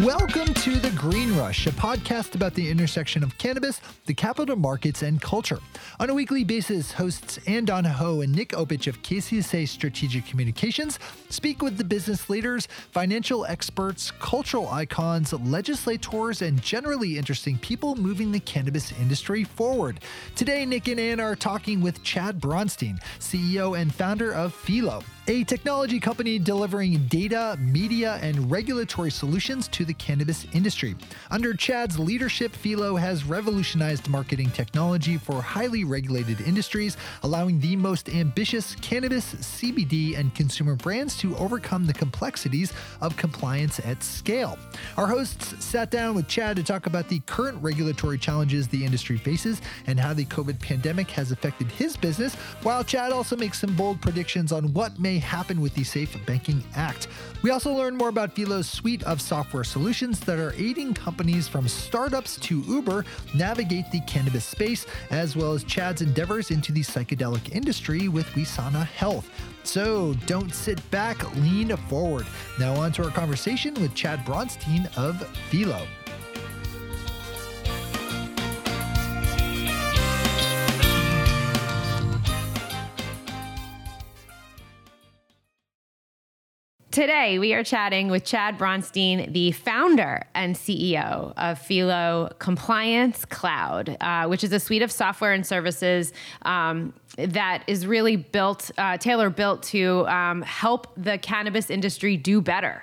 Welcome to The Green Rush, a podcast about the intersection of cannabis, the capital markets, and culture. On a weekly basis, hosts Ann Donahoe and Nick Opich of KCSA Strategic Communications speak with the business leaders, financial experts, cultural icons, legislators, and generally interesting people moving the cannabis industry forward. Today, Nick and Ann are talking with Chad Bronstein, CEO and founder of Fyllo, a technology company delivering data, media, and regulatory solutions to the cannabis industry. Under Chad's leadership, Fyllo has revolutionized marketing technology for highly regulated industries, allowing the most ambitious cannabis, CBD, and consumer brands to overcome the complexities of compliance at scale. Our hosts sat down with Chad to talk about the current regulatory challenges the industry faces and how the COVID pandemic has affected his business, while Chad also makes some bold predictions on what may happen with the Safe Banking Act. We also learn more about Fyllo's suite of software solutions that are aiding companies from startups to Uber navigate the cannabis space, as well as Chad's endeavors into the psychedelic industry with Wesana Health. So don't sit back, lean forward. Now, on to our conversation with Chad Bronstein of Fyllo. Today, we are chatting with Chad Bronstein, the founder and CEO of Fyllo Compliance Cloud, uh, which is a suite of software and services um, that is really built, uh, tailor built to um, help the cannabis industry do better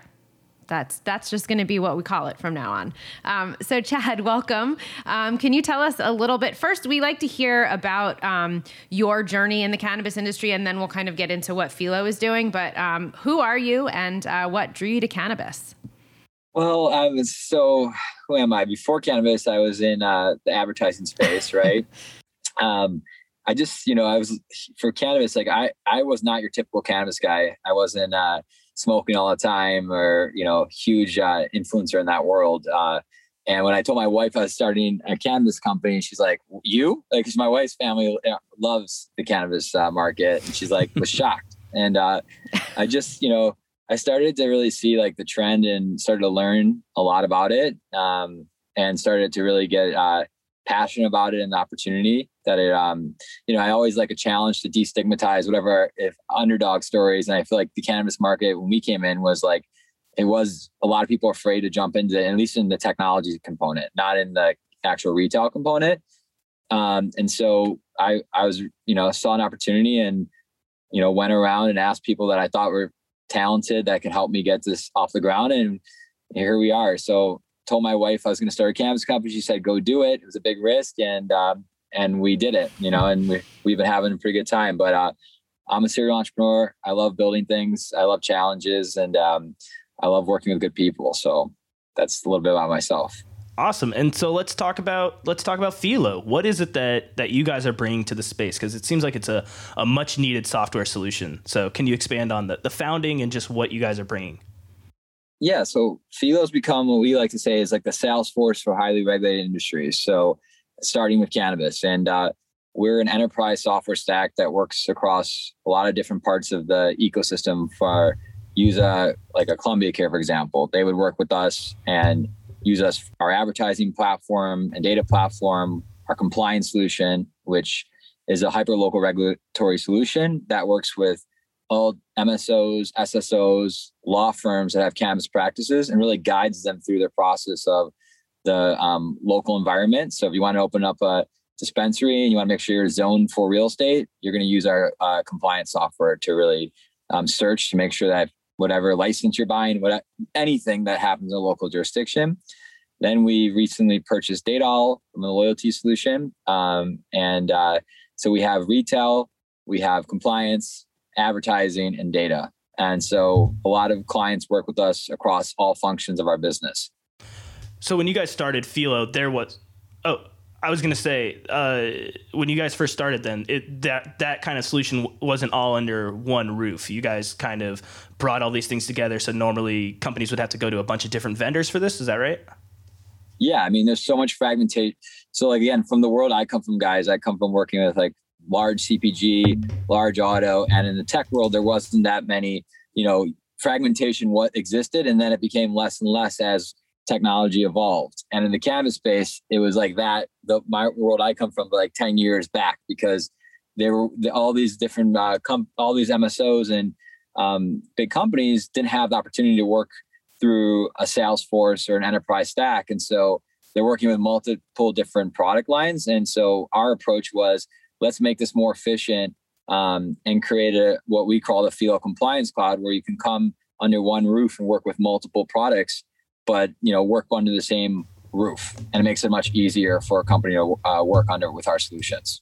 that's that's just going to be what we call it from now on. Um, so, Chad, welcome. Um, can you tell us a little bit? First, we like to hear about um, your journey in the cannabis industry, and then we'll kind of get into what Fyllo is doing. But um, who are you, and uh, what drew you to cannabis? Well, I was so who am I? Before cannabis, I was in uh, the advertising space, right? um, I just, you know, I was for cannabis. Like I, I was not your typical cannabis guy. I wasn't. Uh, smoking all the time or you know huge uh, influencer in that world uh, and when i told my wife i was starting a cannabis company she's like you? Like because my wife's family uh, loves the cannabis uh, market and she's like was shocked and uh, i just you know i started to really see like the trend and started to learn a lot about it um, and started to really get uh, passionate about it and the opportunity that it um you know i always like a challenge to destigmatize whatever if underdog stories and i feel like the cannabis market when we came in was like it was a lot of people afraid to jump into it, at least in the technology component not in the actual retail component. Um and so i i was you know saw an opportunity and you know went around and asked people that i thought were talented that could help me get this off the ground and here we are. So told my wife I was going to start a cannabis company. She said, "Go do it." It was a big risk, and um, and we did it. You know, and we we've been having a pretty good time. But uh, I'm a serial entrepreneur. I love building things. I love challenges, and um, I love working with good people. So that's a little bit about myself. Awesome. And so let's talk about let's talk about Fyllo. What is it that that you guys are bringing to the space? Because it seems like it's a, a much needed software solution. So can you expand on the, the founding and just what you guys are bringing? Yeah, so Fyllo's become what we like to say is like the sales force for highly regulated industries. So starting with cannabis, and uh, we're an enterprise software stack that works across a lot of different parts of the ecosystem. For use a like a Columbia Care, for example, they would work with us and use us our advertising platform and data platform, our compliance solution, which is a hyper local regulatory solution that works with all MSOs, SSOs, law firms that have cannabis practices and really guides them through their process of the um, local environment. So if you want to open up a dispensary and you want to make sure you're zoned for real estate, you're going to use our uh, compliance software to really um, search to make sure that whatever license you're buying, what anything that happens in a local jurisdiction. Then we recently purchased DataOwl from a loyalty solution, um, and uh, so we have retail, we have compliance, advertising, and data. And so a lot of clients work with us across all functions of our business. So when you guys started Fyllo, there was oh I was gonna say uh, when you guys first started, then it, that that kind of solution wasn't all under one roof. You guys kind of brought all these things together. So normally companies would have to go to a bunch of different vendors for this. Is that right? Yeah, I mean, there's so much fragmentation. So like again, from the world I come from, guys, I come from working with like large CPG, large auto, and in the tech world, there wasn't that many, you know, fragmentation what existed, and then it became less and less as technology evolved. And in the cannabis space, it was like that. The my world I come from, like ten years back, because there were all these different uh, com- all these MSOs and um, big companies didn't have the opportunity to work through a Salesforce or an enterprise stack, and so they're working with multiple different product lines. And so our approach was let's make this more efficient um, and create a what we call the Fyllo Compliance Cloud, where you can come under one roof and work with multiple products, but you know work under the same roof, and it makes it much easier for a company to uh, work under with our solutions.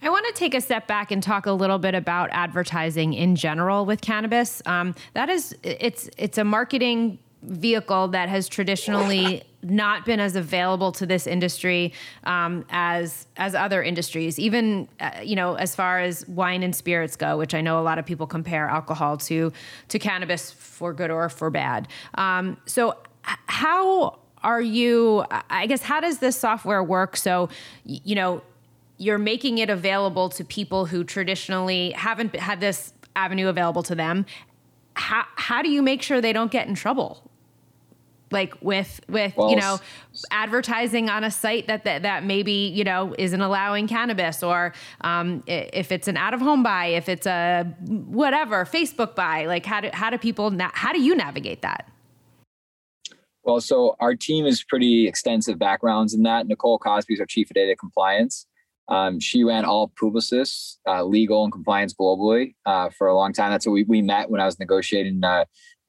I want to take a step back and talk a little bit about advertising in general with cannabis. Um, that is, it's it's a marketing vehicle that has traditionally not been as available to this industry um, as as other industries. Even uh, you know, as far as wine and spirits go, which I know a lot of people compare alcohol to to cannabis for good or for bad. Um, so, how are you? I guess how does this software work? So, you know you're making it available to people who traditionally haven't had this avenue available to them how, how do you make sure they don't get in trouble like with with well, you know advertising on a site that, that that maybe you know isn't allowing cannabis or um, if it's an out of home buy if it's a whatever facebook buy like how do how do people na- how do you navigate that? Well so our team is pretty extensive backgrounds in that. Nicole cosby is our chief of data compliance. Um, she ran all Publicis, uh, legal and compliance globally uh, for a long time. That's what we, we met when I was negotiating uh,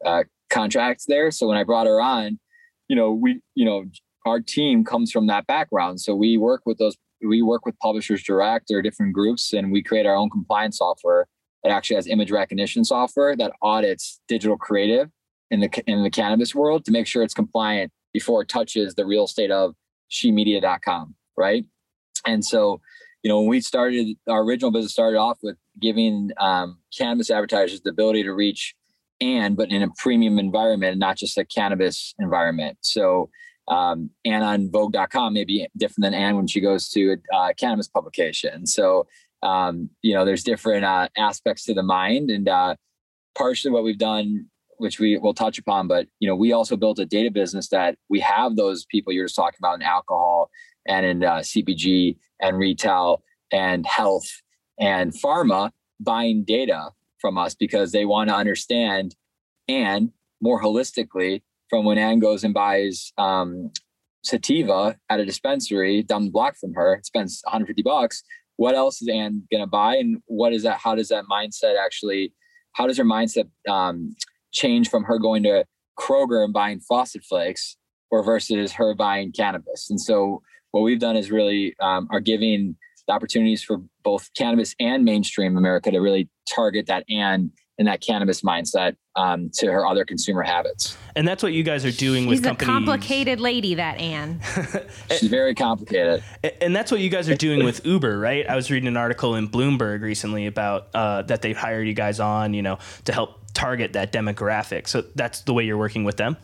uh, contracts there. So when I brought her on, you know, we, you know, our team comes from that background. So we work with those, we work with publishers direct or different groups, and we create our own compliance software that actually has image recognition software that audits digital creative in the in the cannabis world to make sure it's compliant before it touches the real estate of shemedia.com, right? And so, you know, when we started, our original business started off with giving um, cannabis advertisers the ability to reach and, but in a premium environment not just a cannabis environment. So, um, and on Vogue.com may be different than Anne when she goes to a uh, cannabis publication. So, um, you know, there's different uh, aspects to the mind, and uh, partially what we've done, which we will touch upon, but you know, we also built a data business that we have those people you're just talking about in alcohol and in uh, CPG and retail and health and pharma buying data from us because they want to understand and more holistically from when Anne goes and buys um, sativa at a dispensary down the block from her, spends 150 bucks. What else is Anne going to buy? And what is that? How does that mindset actually, how does her mindset um, change from her going to Kroger and buying Frosted Flakes or versus her buying cannabis? And so what we've done is really um, are giving the opportunities for both cannabis and mainstream America to really target that and in that cannabis mindset um, to her other consumer habits. And that's what you guys are doing She's with companies. She's a complicated lady, that Anne. She's very complicated. And that's what you guys are doing with Uber, right? I was reading an article in Bloomberg recently about uh, that they've hired you guys on, you know, to help target that demographic. So that's the way you're working with them.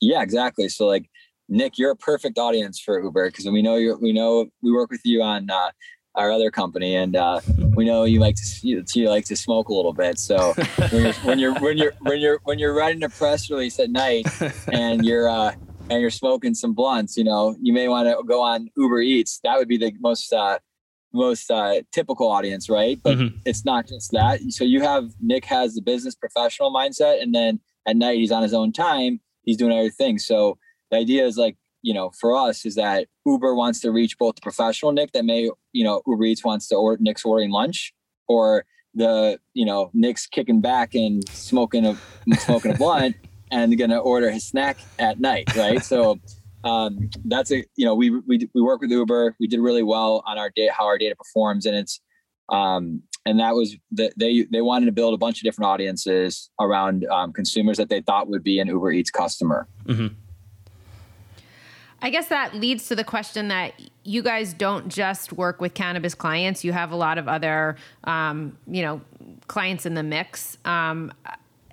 Yeah, exactly. So like Nick, you're a perfect audience for Uber because we know you. We know we work with you on uh, our other company, and uh, we know you like to you, you, like to smoke a little bit. So when you're when you're when you're when you're when you're writing a press release at night and you're uh, and you're smoking some blunts, you know, you may want to go on Uber Eats. That would be the most uh, most uh, typical audience, right? But mm-hmm. it's not just that. So you have Nick has the business professional mindset, and then at night he's on his own time. He's doing other things. So the idea is like you know for us is that uber wants to reach both the professional nick that may you know uber eats wants to order nick's ordering lunch or the you know nick's kicking back and smoking a smoking a blunt and gonna order his snack at night right? So um, that's a you know we, we we work with uber. We did really well on our data how our data performs and it's um, and that was that they they wanted to build a bunch of different audiences around um, consumers that they thought would be an uber eats customer. Mm-hmm. I guess that leads to the question that you guys don't just work with cannabis clients. You have a lot of other, um, you know, clients in the mix. Um,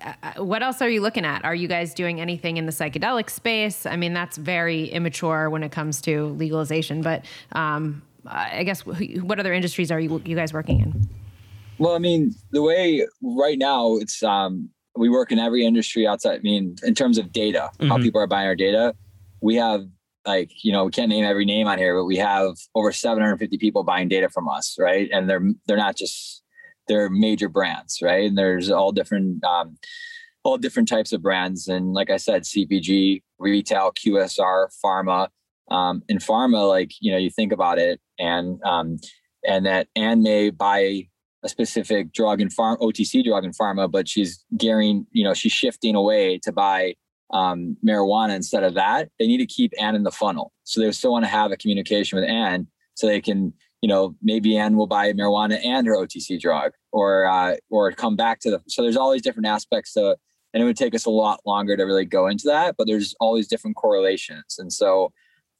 uh, what else are you looking at? Are you guys doing anything in the psychedelic space? I mean, that's very immature when it comes to legalization. But um, I guess what other industries are you you guys working in? Well, I mean, the way right now it's um, we work in every industry outside. I mean, in terms of data, mm-hmm. how people are buying our data, we have like you know we can't name every name on here, but we have over 750 people buying data from us, right? And they're they're not just they're major brands, right? And there's all different um, all different types of brands, and like I said, CPG, retail, QSR, pharma. Um, in pharma, like you know, you think about it, and um, and that Anne may buy a specific drug and farm OTC drug in pharma, but she's gearing, you know, she's shifting away to buy um, marijuana instead of that. They need to keep Anne in the funnel. So they still want to have a communication with Anne so they can, you know, maybe Anne will buy marijuana and her OTC drug or uh, or come back to the so there's all these different aspects to and it would take us a lot longer to really go into that, but there's all these different correlations. And so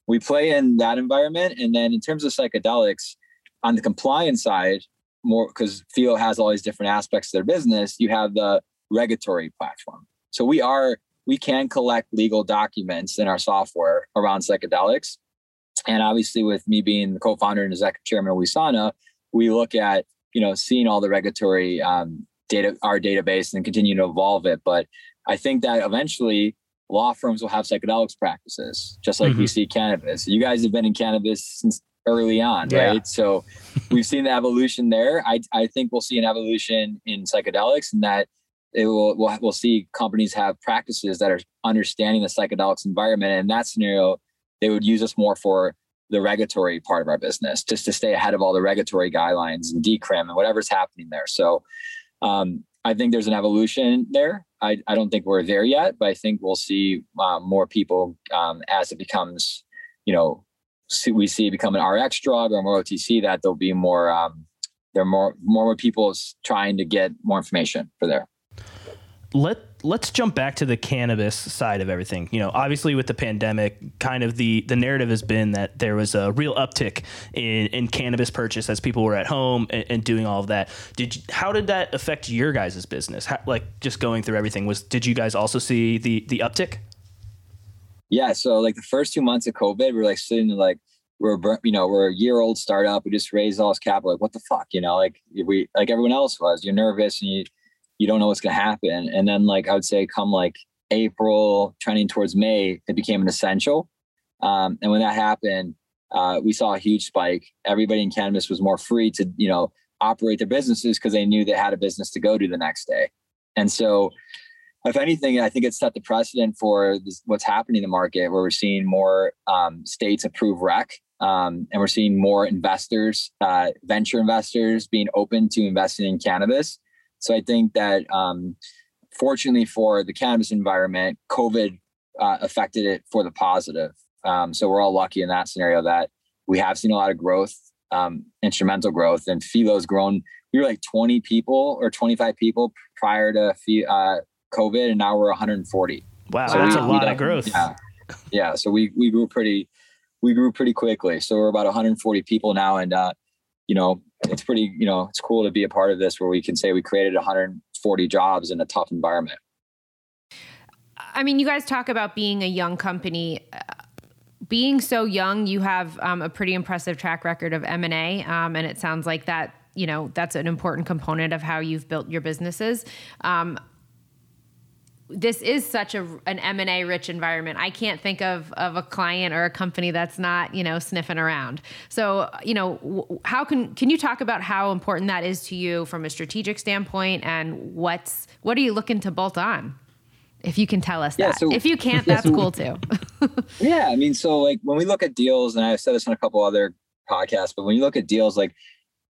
we play in that environment. And then in terms of psychedelics, on the compliance side, more because Fyllo has all these different aspects of their business, you have the regulatory platform. So we are we can collect legal documents in our software around psychedelics. And obviously, with me being the co-founder and executive chairman of Wesana, we look at you know seeing all the regulatory um, data, our database, and continue to evolve it. But I think that eventually law firms will have psychedelics practices, just like mm-hmm. we see cannabis. You guys have been in cannabis since early on, yeah. right? So we've seen the evolution there. I, I think we'll see an evolution in psychedelics and that it will we'll, we'll see companies have practices that are understanding the psychedelics environment. And in that scenario, they would use us more for the regulatory part of our business, just to stay ahead of all the regulatory guidelines and decrim and whatever's happening there. So um, I think there's an evolution there. I, I don't think we're there yet, but I think we'll see uh, more people um, as it becomes, you know, see, we see it become an RX drug or more OTC, that there'll be more um, there are more more people trying to get more information for there. Let let's jump back to the cannabis side of everything. You know, obviously with the pandemic, kind of the the narrative has been that there was a real uptick in, in cannabis purchase as people were at home and, and doing all of that. Did you, how did that affect your guys' business? How, like just going through everything was did you guys also see the the uptick? yeah, so like the first two months of COVID, we are like sitting like we're you know we're a year old startup. We just raised all this capital. Like what the fuck, you know? Like we like everyone else was. You're nervous and you you don't know what's gonna happen. And then like I would say, come like April, trending towards May, it became an essential. Um, and when that happened, uh, we saw a huge spike. Everybody in cannabis was more free to you know operate their businesses because they knew they had a business to go to the next day. And so if anything, I think it set the precedent for this, what's happening in the market, where we're seeing more um, states approve rec, um, and we're seeing more investors, uh, venture investors, being open to investing in cannabis. So I think that, um, fortunately for the cannabis environment, COVID uh, affected it for the positive. Um, so we're all lucky in that scenario that we have seen a lot of growth, um, instrumental growth, and Fyllo's grown. We were like 20 people or 25 people prior to uh, COVID, and now we're 140. Wow, so that's we, a lot of growth. Yeah, yeah. So we we grew pretty we grew pretty quickly. So we're about 140 people now, and uh, you know it's pretty you know it's cool to be a part of this where we can say we created 140 jobs in a tough environment. I mean, you guys talk about being a young company. Being so young, you have um, a pretty impressive track record of M and A, um, and it sounds like that you know that's an important component of how you've built your businesses. Um, this is such a an M&A rich environment. I can't think of of a client or a company that's not, you know, sniffing around. So, you know, how can can you talk about how important that is to you from a strategic standpoint and what's what are you looking to bolt on? If you can tell us yeah, that. So, if you can't, that's so, cool too. yeah, I mean, so like when we look at deals and I've said this on a couple other podcasts, but when you look at deals like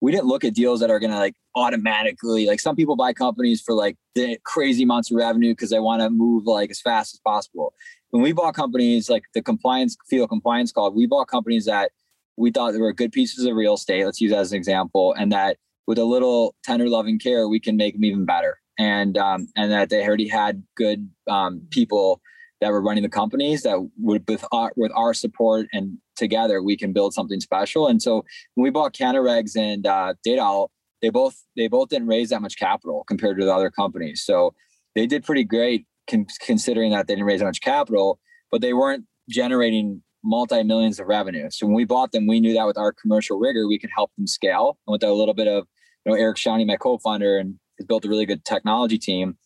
we didn't look at deals that are going to like automatically like some people buy companies for like the crazy amounts of revenue because they want to move like as fast as possible. When we bought companies like the compliance field compliance called we bought companies that we thought were good pieces of real estate let's use that as an example and that with a little tender loving care we can make them even better. And um, and that they already had good um, people that were running the companies that would with our with our support and together we can build something special. And so when we bought CannaRegs and uh, Data they both they both didn't raise that much capital compared to the other companies. So they did pretty great con- considering that they didn't raise that much capital, but they weren't generating multi millions of revenue. So when we bought them, we knew that with our commercial rigor, we could help them scale. And with a little bit of, you know, Eric Shawnee, my co-founder, and has built a really good technology team.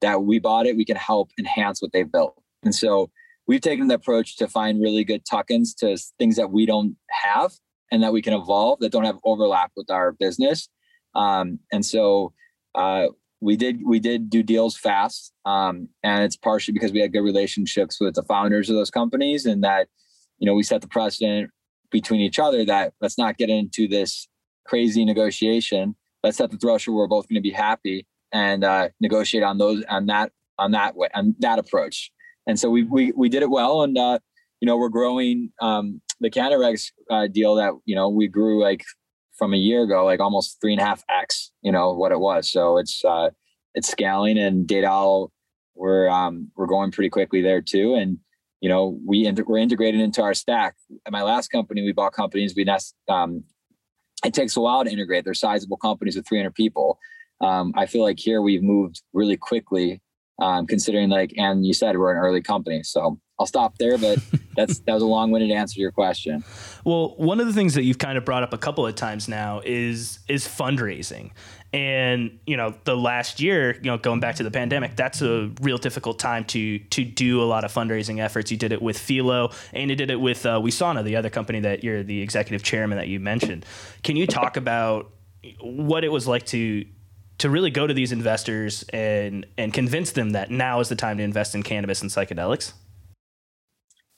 that we bought it, we can help enhance what they've built. And so we've taken the approach to find really good tuck-ins to things that we don't have and that we can evolve that don't have overlap with our business. Um, and so uh, we did we did do deals fast, um, and it's partially because we had good relationships with the founders of those companies, and that you know we set the precedent between each other that let's not get into this crazy negotiation. Let's set the threshold where we're both going to be happy and uh, negotiate on those on that on that way on that approach. And so we we we did it well, and uh, you know we're growing um, the CannaRegs uh, deal that you know we grew like from a year ago, like almost three and a half x, you know what it was. So it's uh, it's scaling, and Data we're um, we're going pretty quickly there too, and you know we we're integrated into our stack. At my last company, we bought companies. We nest. Um, it takes a while to integrate. They're sizable companies with 300 people. Um, I feel like here we've moved really quickly um, considering like, and you said we're an early company. So I'll stop there, but that's, that was a long winded answer to your question. Well, one of the things that you've kind of brought up a couple of times now is, is fundraising. And, you know, the last year, you know, going back to the pandemic, that's a real difficult time to, to do a lot of fundraising efforts. You did it with Fyllo and you did it with uh, Wesana, the other company that you're the executive chairman that you mentioned. Can you talk about what it was like to to really go to these investors and and convince them that now is the time to invest in cannabis and psychedelics?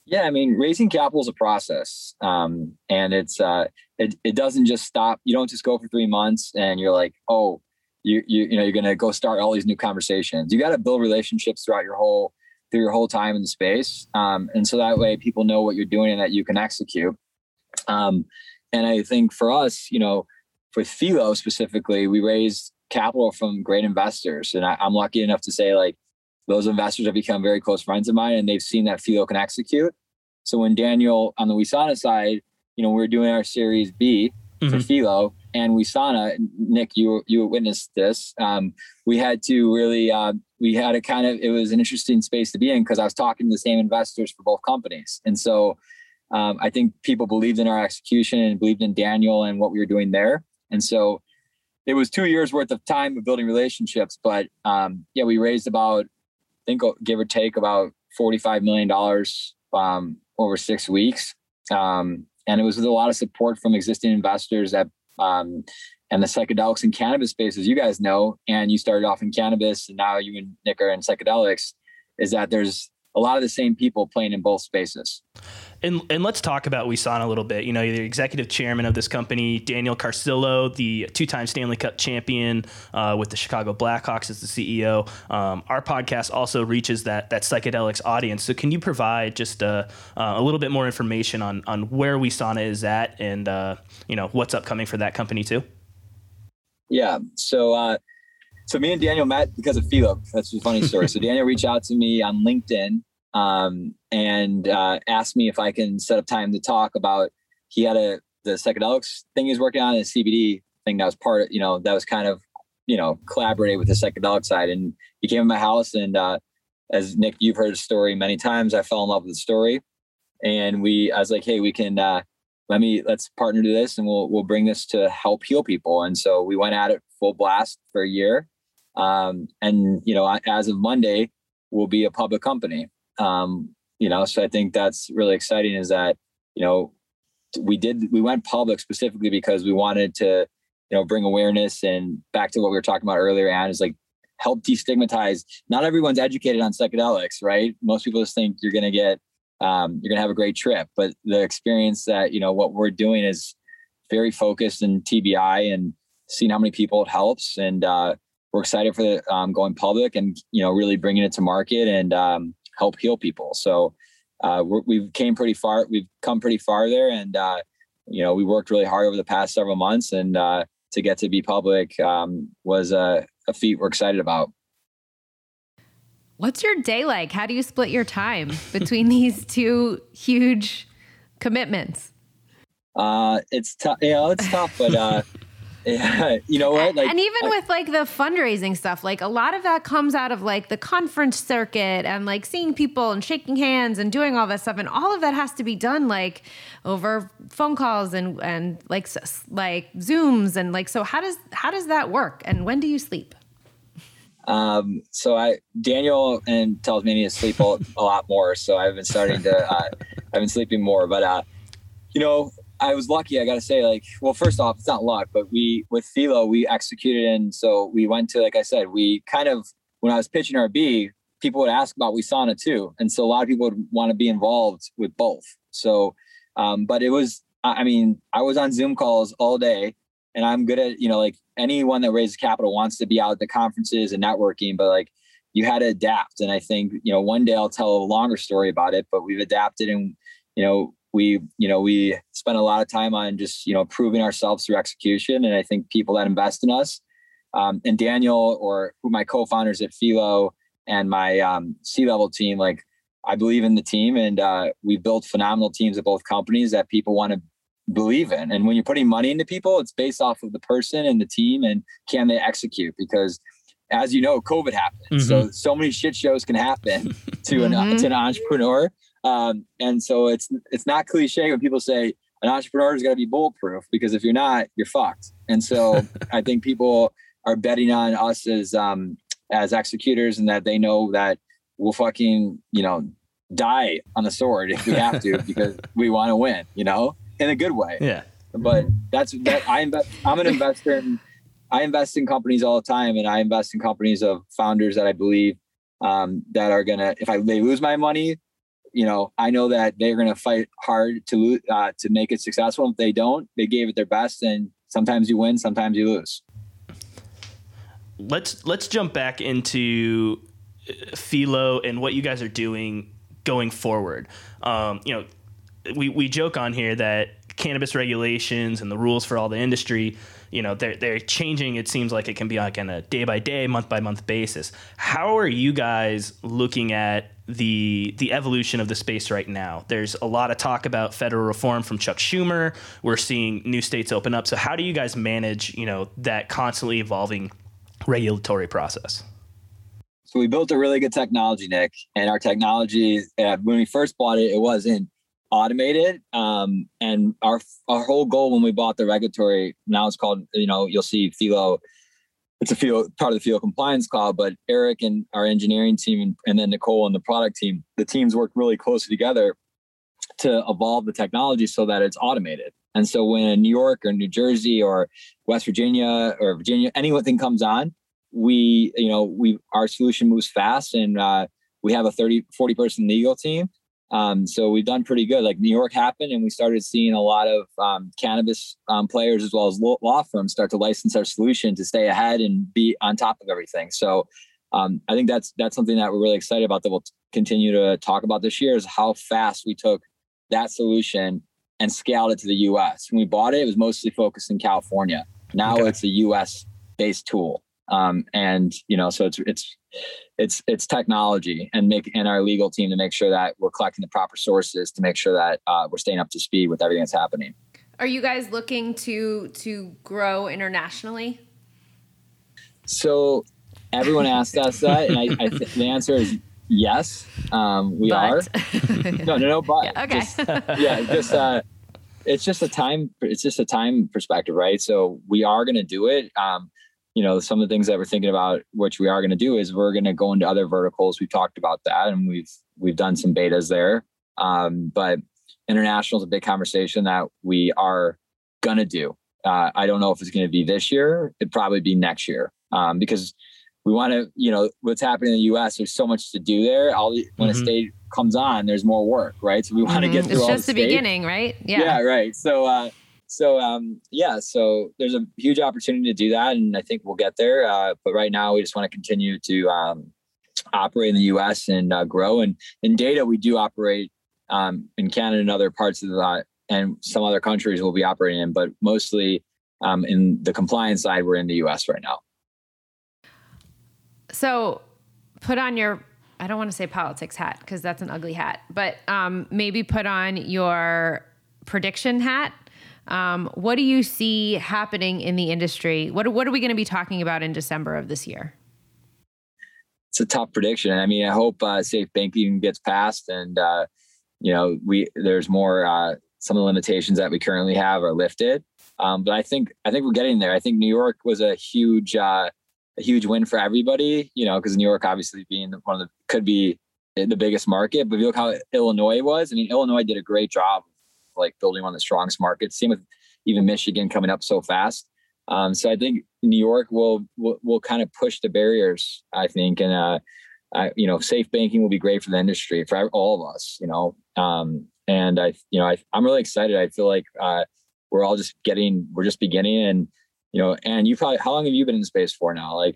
Yeah, I mean, raising capital is a process, um, and it's uh, it it doesn't just stop. You don't just go for three months and you're like, oh, you you you know you're gonna go start all these new conversations. You got to build relationships throughout your whole through your whole time in the space, um, and so that way people know what you're doing and that you can execute. Um, and I think for us, you know, for Fyllo specifically, we raised capital from great investors. And I, am lucky enough to say like those investors have become very close friends of mine and they've seen that Fyllo can execute. So when Daniel on the Wesana side, you know, we are doing our series B mm-hmm. for Fyllo and Wesana, Nick, you you witnessed this. Um, we had to really uh, we had a kind of it was an interesting space to be in because I was talking to the same investors for both companies. And so um, I think people believed in our execution and believed in Daniel and what we were doing there. And so it was two years worth of time of building relationships. But um, yeah, we raised about, I think, give or take, about forty-five million dollars um, over six weeks, um, and it was with a lot of support from existing investors that um, and the psychedelics and cannabis space, as you guys know, and you started off in cannabis, and now you and Nick are in psychedelics. Is that there's a lot of the same people playing in both spaces. And, and let's talk about Wesana a little bit. You know, you're the executive chairman of this company, Daniel Carcillo, the two-time Stanley Cup champion uh, with the Chicago Blackhawks as the CEO. Um, our podcast also reaches that that psychedelics audience. So, can you provide just a, uh, a little bit more information on on where Wesana is at and uh, you know what's upcoming for that company too? Yeah. So uh, so me and Daniel met because of Fyllo. That's a funny story. so Daniel reached out to me on LinkedIn um, and uh, asked me if I can set up time to talk about. He had a the psychedelics thing he was working on, and CBD thing that was part of you know that was kind of you know collaborated with the psychedelic side. And he came to my house, and uh, as Nick, you've heard the story many times. I fell in love with the story, and we I was like, hey, we can. Uh, let me let's partner to this and we'll we'll bring this to help heal people and so we went at it full blast for a year um, and you know, as of Monday, we'll be a public company. Um, you know, so I think that's really exciting. Is that you know, we did we went public specifically because we wanted to you know bring awareness and back to what we were talking about earlier. And is like help destigmatize. Not everyone's educated on psychedelics, right? Most people just think you're going to get um, you're going to have a great trip, but the experience that you know what we're doing is very focused in TBI and seeing how many people it helps and uh, we're excited for the um, going public and you know really bringing it to market and um, help heal people. So uh, we came pretty far. We've come pretty far there, and uh, you know we worked really hard over the past several months, and uh, to get to be public um, was a, a feat we're excited about. What's your day like? How do you split your time between these two huge commitments? Uh, it's tough. You know, it's tough, but uh, Yeah, you know what? Like, and even I, with like the fundraising stuff, like a lot of that comes out of like the conference circuit and like seeing people and shaking hands and doing all that stuff, and all of that has to be done like over phone calls and and like like Zooms and like. So how does how does that work? And when do you sleep? Um, so I Daniel and tells me I need to sleep a, a lot more. So I've been starting to uh, I've been sleeping more. But uh, you know, I was lucky. I got to say, like, well, first off, it's not luck, but we with Fyllo we executed, and so we went to like I said, we kind of when I was pitching our B, people would ask about Wesana too, and so a lot of people would want to be involved with both. So, um, but it was I mean, I was on Zoom calls all day and I'm good at, you know, like anyone that raises capital wants to be out at the conferences and networking, but like you had to adapt. And I think, you know, one day I'll tell a longer story about it, but we've adapted and, you know, we, you know, we spent a lot of time on just, you know, proving ourselves through execution. And I think people that invest in us, um, and Daniel or who my co-founders at Fyllo and my um, C-level team, like I believe in the team and uh, we built phenomenal teams at both companies that people want to believe in. And when you're putting money into people, it's based off of the person and the team and can they execute? Because as you know, COVID happened. Mm-hmm. So so many shit shows can happen to an mm-hmm. to an entrepreneur. Um, and so it's it's not cliche when people say an entrepreneur is got to be bulletproof because if you're not, you're fucked. And so I think people are betting on us as um, as executors and that they know that we'll fucking you know die on the sword if we have to because we want to win. You know in a good way. Yeah. But that's that I invest. I'm an investor in. I invest in companies all the time, and I invest in companies of founders that I believe um, that are gonna. If I they lose my money, you know, I know that they're gonna fight hard to uh, to make it successful. If they don't, they gave it their best, and sometimes you win, sometimes you lose. Let's let's jump back into uh, Fyllo and what you guys are doing going forward. Um, you know, we, we joke on here that cannabis regulations and the rules for all the industry, you know, they're, they're changing. It seems like it can be like on a day by day, month by month basis. How are you guys looking at the the evolution of the space right now? There's a lot of talk about federal reform from Chuck Schumer. We're seeing new states open up. So how do you guys manage, you know, that constantly evolving regulatory process? So we built a really good technology, Nick, and our technology uh, when we first bought it, it wasn't automated. Um, and our our whole goal when we bought the regulatory now it's called you know you'll see Fyllo. It's a Fyllo part of the Fyllo Compliance Cloud, but Eric and our engineering team and, and then Nicole and the product team, the teams work really closely together to evolve the technology so that it's automated. And so when New York or New Jersey or West Virginia or Virginia, anything comes on, we, you know, we, our solution moves fast and uh, we have a 30, 40 person legal team um, so we've done pretty good. Like New York happened, and we started seeing a lot of um, cannabis um, players as well as law firms start to license our solution to stay ahead and be on top of everything. So um, I think that's that's something that we're really excited about that we'll continue to talk about this year is how fast we took that solution and scaled it to the U.S. When we bought it, it was mostly focused in California. Now okay. it's a U.S. based tool, um, and you know, so it's it's it's it's technology and make and our legal team to make sure that we're collecting the proper sources to make sure that uh, we're staying up to speed with everything that's happening. Are you guys looking to to grow internationally? So everyone asked us that, and I, I th- the answer is yes. Um, we but. are. no, no, no, but yeah, okay. Just, yeah, just uh, it's just a time. It's just a time perspective, right? So we are going to do it. Um, you know, some of the things that we're thinking about, which we are going to do, is we're going to go into other verticals. We've talked about that, and we've we've done some betas there. Um, but international is a big conversation that we are going to do. Uh, I don't know if it's going to be this year. It'd probably be next year um, because we want to, you know, what's happening in the U.S. There's so much to do there. All when mm-hmm. a state comes on, there's more work, right? So we want to mm-hmm. get through. It's just the, the beginning, right? Yeah. Yeah. Right. So. Uh, so um, yeah, so there's a huge opportunity to do that, and I think we'll get there. Uh, but right now, we just want to continue to um, operate in the U.S. and uh, grow. And in data, we do operate um, in Canada and other parts of the and some other countries we'll be operating in, but mostly um, in the compliance side, we're in the U.S. right now. So, put on your I don't want to say politics hat because that's an ugly hat, but um, maybe put on your prediction hat um, what do you see happening in the industry? What, what are we going to be talking about in December of this year? It's a tough prediction. I mean, I hope uh, safe banking gets passed, and uh, you know, we there's more. Uh, some of the limitations that we currently have are lifted, um, but I think I think we're getting there. I think New York was a huge uh, a huge win for everybody, you know, because New York obviously being one of the could be the biggest market. But if you look how Illinois was, I mean, Illinois did a great job like building on the strongest markets. Same with even Michigan coming up so fast. Um, so I think New York will, will will kind of push the barriers. I think, and uh, I, you know, safe banking will be great for the industry for all of us. You know, um, and I, you know, I, I'm really excited. I feel like uh, we're all just getting, we're just beginning, and you know, and you probably, how long have you been in space for now? Like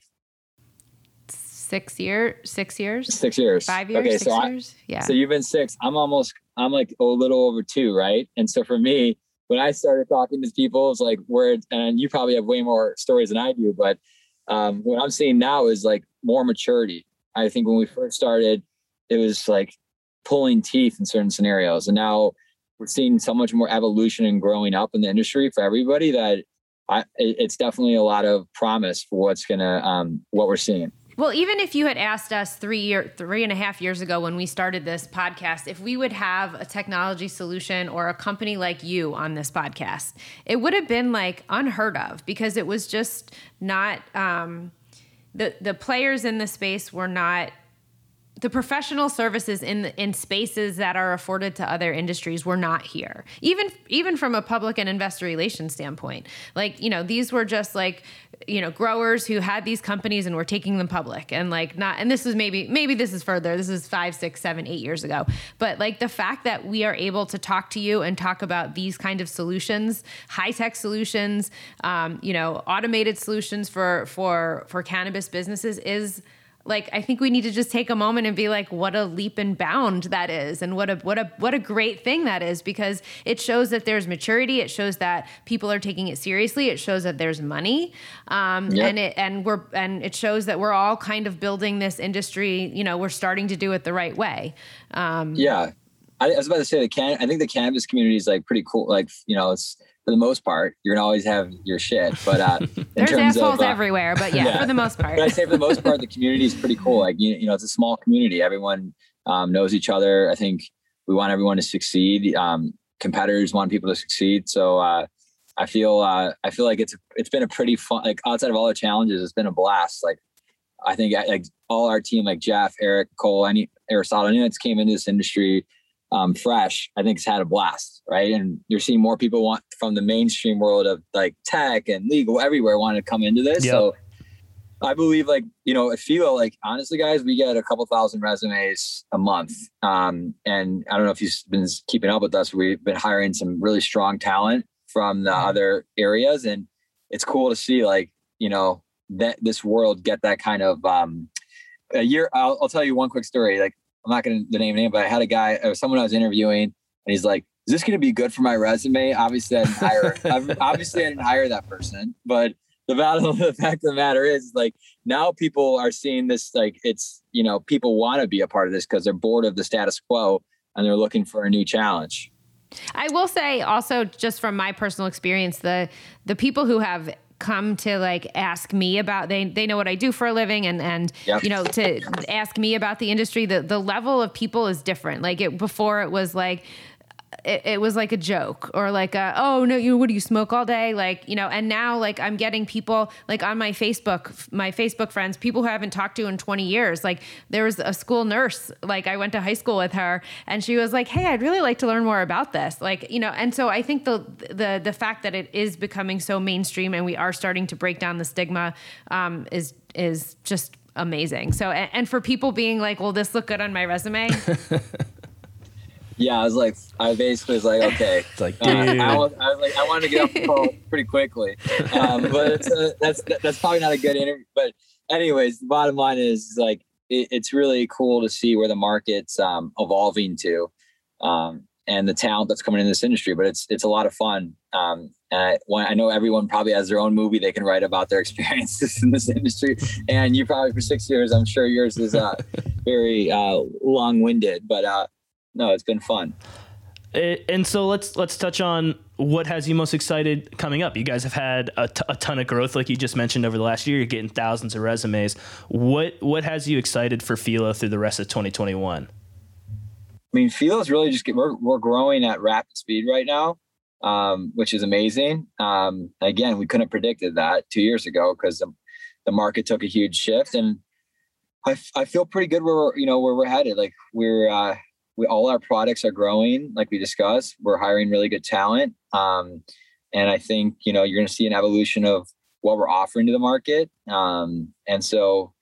six year, six years, six years, five years, okay, six so years. I, yeah. So you've been six. I'm almost, I'm like a little over two, right? And so for me, when I started talking to people, it's like where, and you probably have way more stories than I do, but um, what I'm seeing now is like more maturity. I think when we first started, it was like pulling teeth in certain scenarios, and now we're seeing so much more evolution and growing up in the industry for everybody that I, it's definitely a lot of promise for what's gonna um, what we're seeing. Well, even if you had asked us three year, three and a half years ago when we started this podcast, if we would have a technology solution or a company like you on this podcast, it would have been like unheard of because it was just not um, the the players in the space were not the professional services in in spaces that are afforded to other industries were not here. Even even from a public and investor relations standpoint like you know these were just like you know growers who had these companies and were taking them public. And like not and this is maybe maybe this is further this is five six seven eight years ago. But like the fact that we are able to talk to you and talk about these kind of solutions high tech solutions um, you know automated solutions for for for cannabis businesses is like I think we need to just take a moment and be like, what a leap and bound that is, and what a what a what a great thing that is because it shows that there's maturity. It shows that people are taking it seriously. It shows that there's money, um, yep. and it and we're and it shows that we're all kind of building this industry. You know, we're starting to do it the right way. Um, yeah, I, I was about to say the can. I think the cannabis community is like pretty cool. Like you know, it's for the most part, you're gonna always have your shit. But uh, there's assholes of, uh, everywhere. But yeah, yeah, for the most part. but I say for the most part, the community is pretty cool. Like you, you know, it's a small community. Everyone um, knows each other. I think we want everyone to succeed. Um, competitors want people to succeed. So uh, I feel uh, I feel like it's it's been a pretty fun. Like outside of all the challenges, it's been a blast. Like I think like all our team, like Jeff, Eric, Cole, any Aristotle, anyone that's came into this industry um, fresh, I think it's had a blast, right? And you're seeing more people want from the mainstream world of like tech and legal everywhere want to come into this. Yep. So I believe like, you know, I feel like honestly, guys, we get a couple thousand resumes a month. Um, and I don't know if you've been keeping up with us. We've been hiring some really strong talent from the mm-hmm. other areas. And it's cool to see like, you know, that this world get that kind of um a year. I'll, I'll tell you one quick story. Like I'm not going to name name, but I had a guy, or someone I was interviewing, and he's like, "Is this going to be good for my resume?" Obviously, I didn't hire. obviously, I didn't hire that person, but the battle the fact of the matter is like now people are seeing this like it's you know people want to be a part of this because they're bored of the status quo and they're looking for a new challenge i will say also just from my personal experience the the people who have come to like ask me about they they know what I do for a living and and yep. you know to ask me about the industry the the level of people is different like it before it was like it, it, was like a joke or like a, oh no you what do you smoke all day? Like you know and now like i'm getting people like on my facebook my facebook friends people who I haven't talked to in 20 years like there was a school nurse like i went to high school with her and she was like hey i'd really like to learn more about this. Like you know and so i think the the the fact that it is becoming so mainstream and we are starting to break down the stigma um, is is just amazing. So and, and for people being like will this look good on my resume yeah, I was like, I basically was like, okay, it's like, dude. Uh, I, was, I, was, like, I wanted to get off the phone pretty quickly, um, but that's that's probably not a good interview. But anyways, the bottom line is like, it, it's really cool to see where the market's um, evolving to, um, and the talent that's coming in this industry. But it's it's a lot of fun. Um, and I, I know everyone probably has their own movie they can write about their experiences in this industry. And you probably for six years, I'm sure yours is uh, very uh, long winded, but. No, it's been fun. And so let's let's touch on what has you most excited coming up. You guys have had a, t- a ton of growth, like you just mentioned over the last year. You're getting thousands of resumes. What what has you excited for Fyllo through the rest of 2021? I mean, Fyllo's really just we're we're growing at rapid speed right now, um, which is amazing. Um, again, we couldn't have predicted that two years ago because the market took a huge shift, and I, I feel pretty good where we're you know where we're headed. Like we're uh, we all our products are growing, like we discussed. We're hiring really good talent, um, and I think you know you're going to see an evolution of what we're offering to the market. Um, and so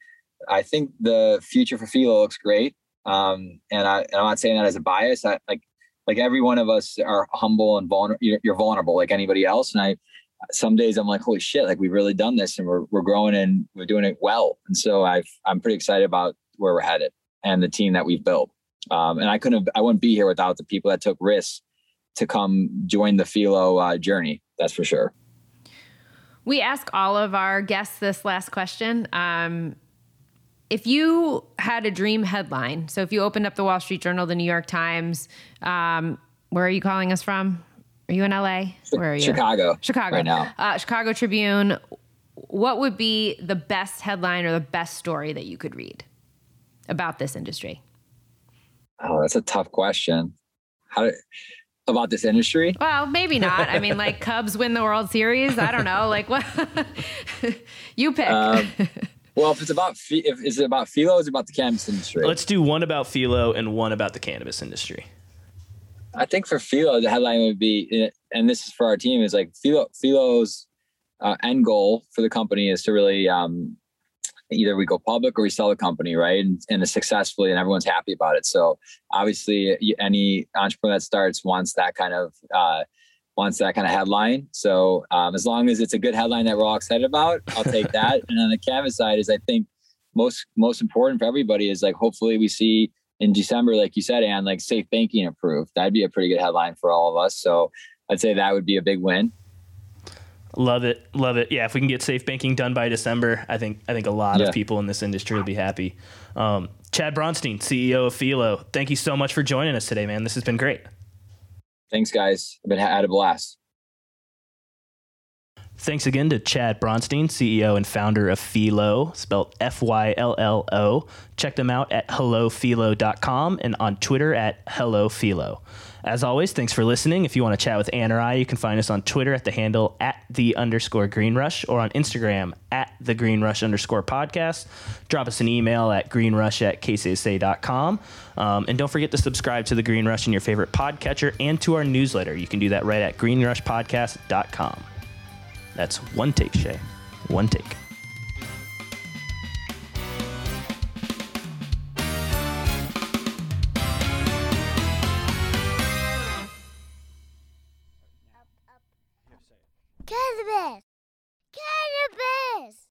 I think the future for Fyllo looks great. Um, and I, I'm not saying that as a bias. I like, like every one of us are humble and vulnerable. You're, you're, vulnerable like anybody else. And I, some days I'm like, holy shit, like we've really done this and we're, we're growing and we're doing it well. And so i I'm pretty excited about where we're headed and the team that we've built. Um, and I couldn't have, I wouldn't be here without the people that took risks to come join the Fyllo uh, journey. That's for sure. We ask all of our guests this last question. Um, if you had a dream headline, so if you opened up the Wall Street Journal, the New York Times, um, where are you calling us from? Are you in LA? Where are you? Chicago. Chicago. Right now. Uh, Chicago Tribune. What would be the best headline or the best story that you could read about this industry? Oh, that's a tough question. How about this industry? Well, maybe not. I mean, like Cubs win the World Series. I don't know. Like what? you pick. Um, well, if it's about if is it about Fyllo, is it about the cannabis industry? Let's do one about Fyllo and one about the cannabis industry. I think for Fyllo, the headline would be, and this is for our team, is like Fyllo Fyllo's uh, end goal for the company is to really um, either we go public or we sell the company, right? And, and successfully, and everyone's happy about it. So obviously, any entrepreneur that starts wants that kind of uh, wants that kind of headline. So um, as long as it's a good headline that we're all excited about, I'll take that. and on the cannabis side, is I think most most important for everybody is like hopefully we see in December, like you said, and like safe banking approved. That'd be a pretty good headline for all of us. So I'd say that would be a big win. Love it, love it. Yeah, if we can get safe banking done by December, I think I think a lot yeah. of people in this industry will be happy. Um, Chad Bronstein, CEO of Fyllo, thank you so much for joining us today, man. This has been great. Thanks, guys. I've been had a blast. Thanks again to Chad Bronstein, CEO and founder of Fyllo, spelled F Y L L O. Check them out at hellofyllo.com and on Twitter at hellofyllo. As always, thanks for listening. If you want to chat with Ann or I, you can find us on Twitter at the handle at the underscore Green Rush or on Instagram at the Green Rush underscore podcast. Drop us an email at greenrush at kcsa.com. Um, and don't forget to subscribe to the Green Rush in your favorite podcatcher and to our newsletter. You can do that right at greenrushpodcast.com. That's one take, Shay. One take.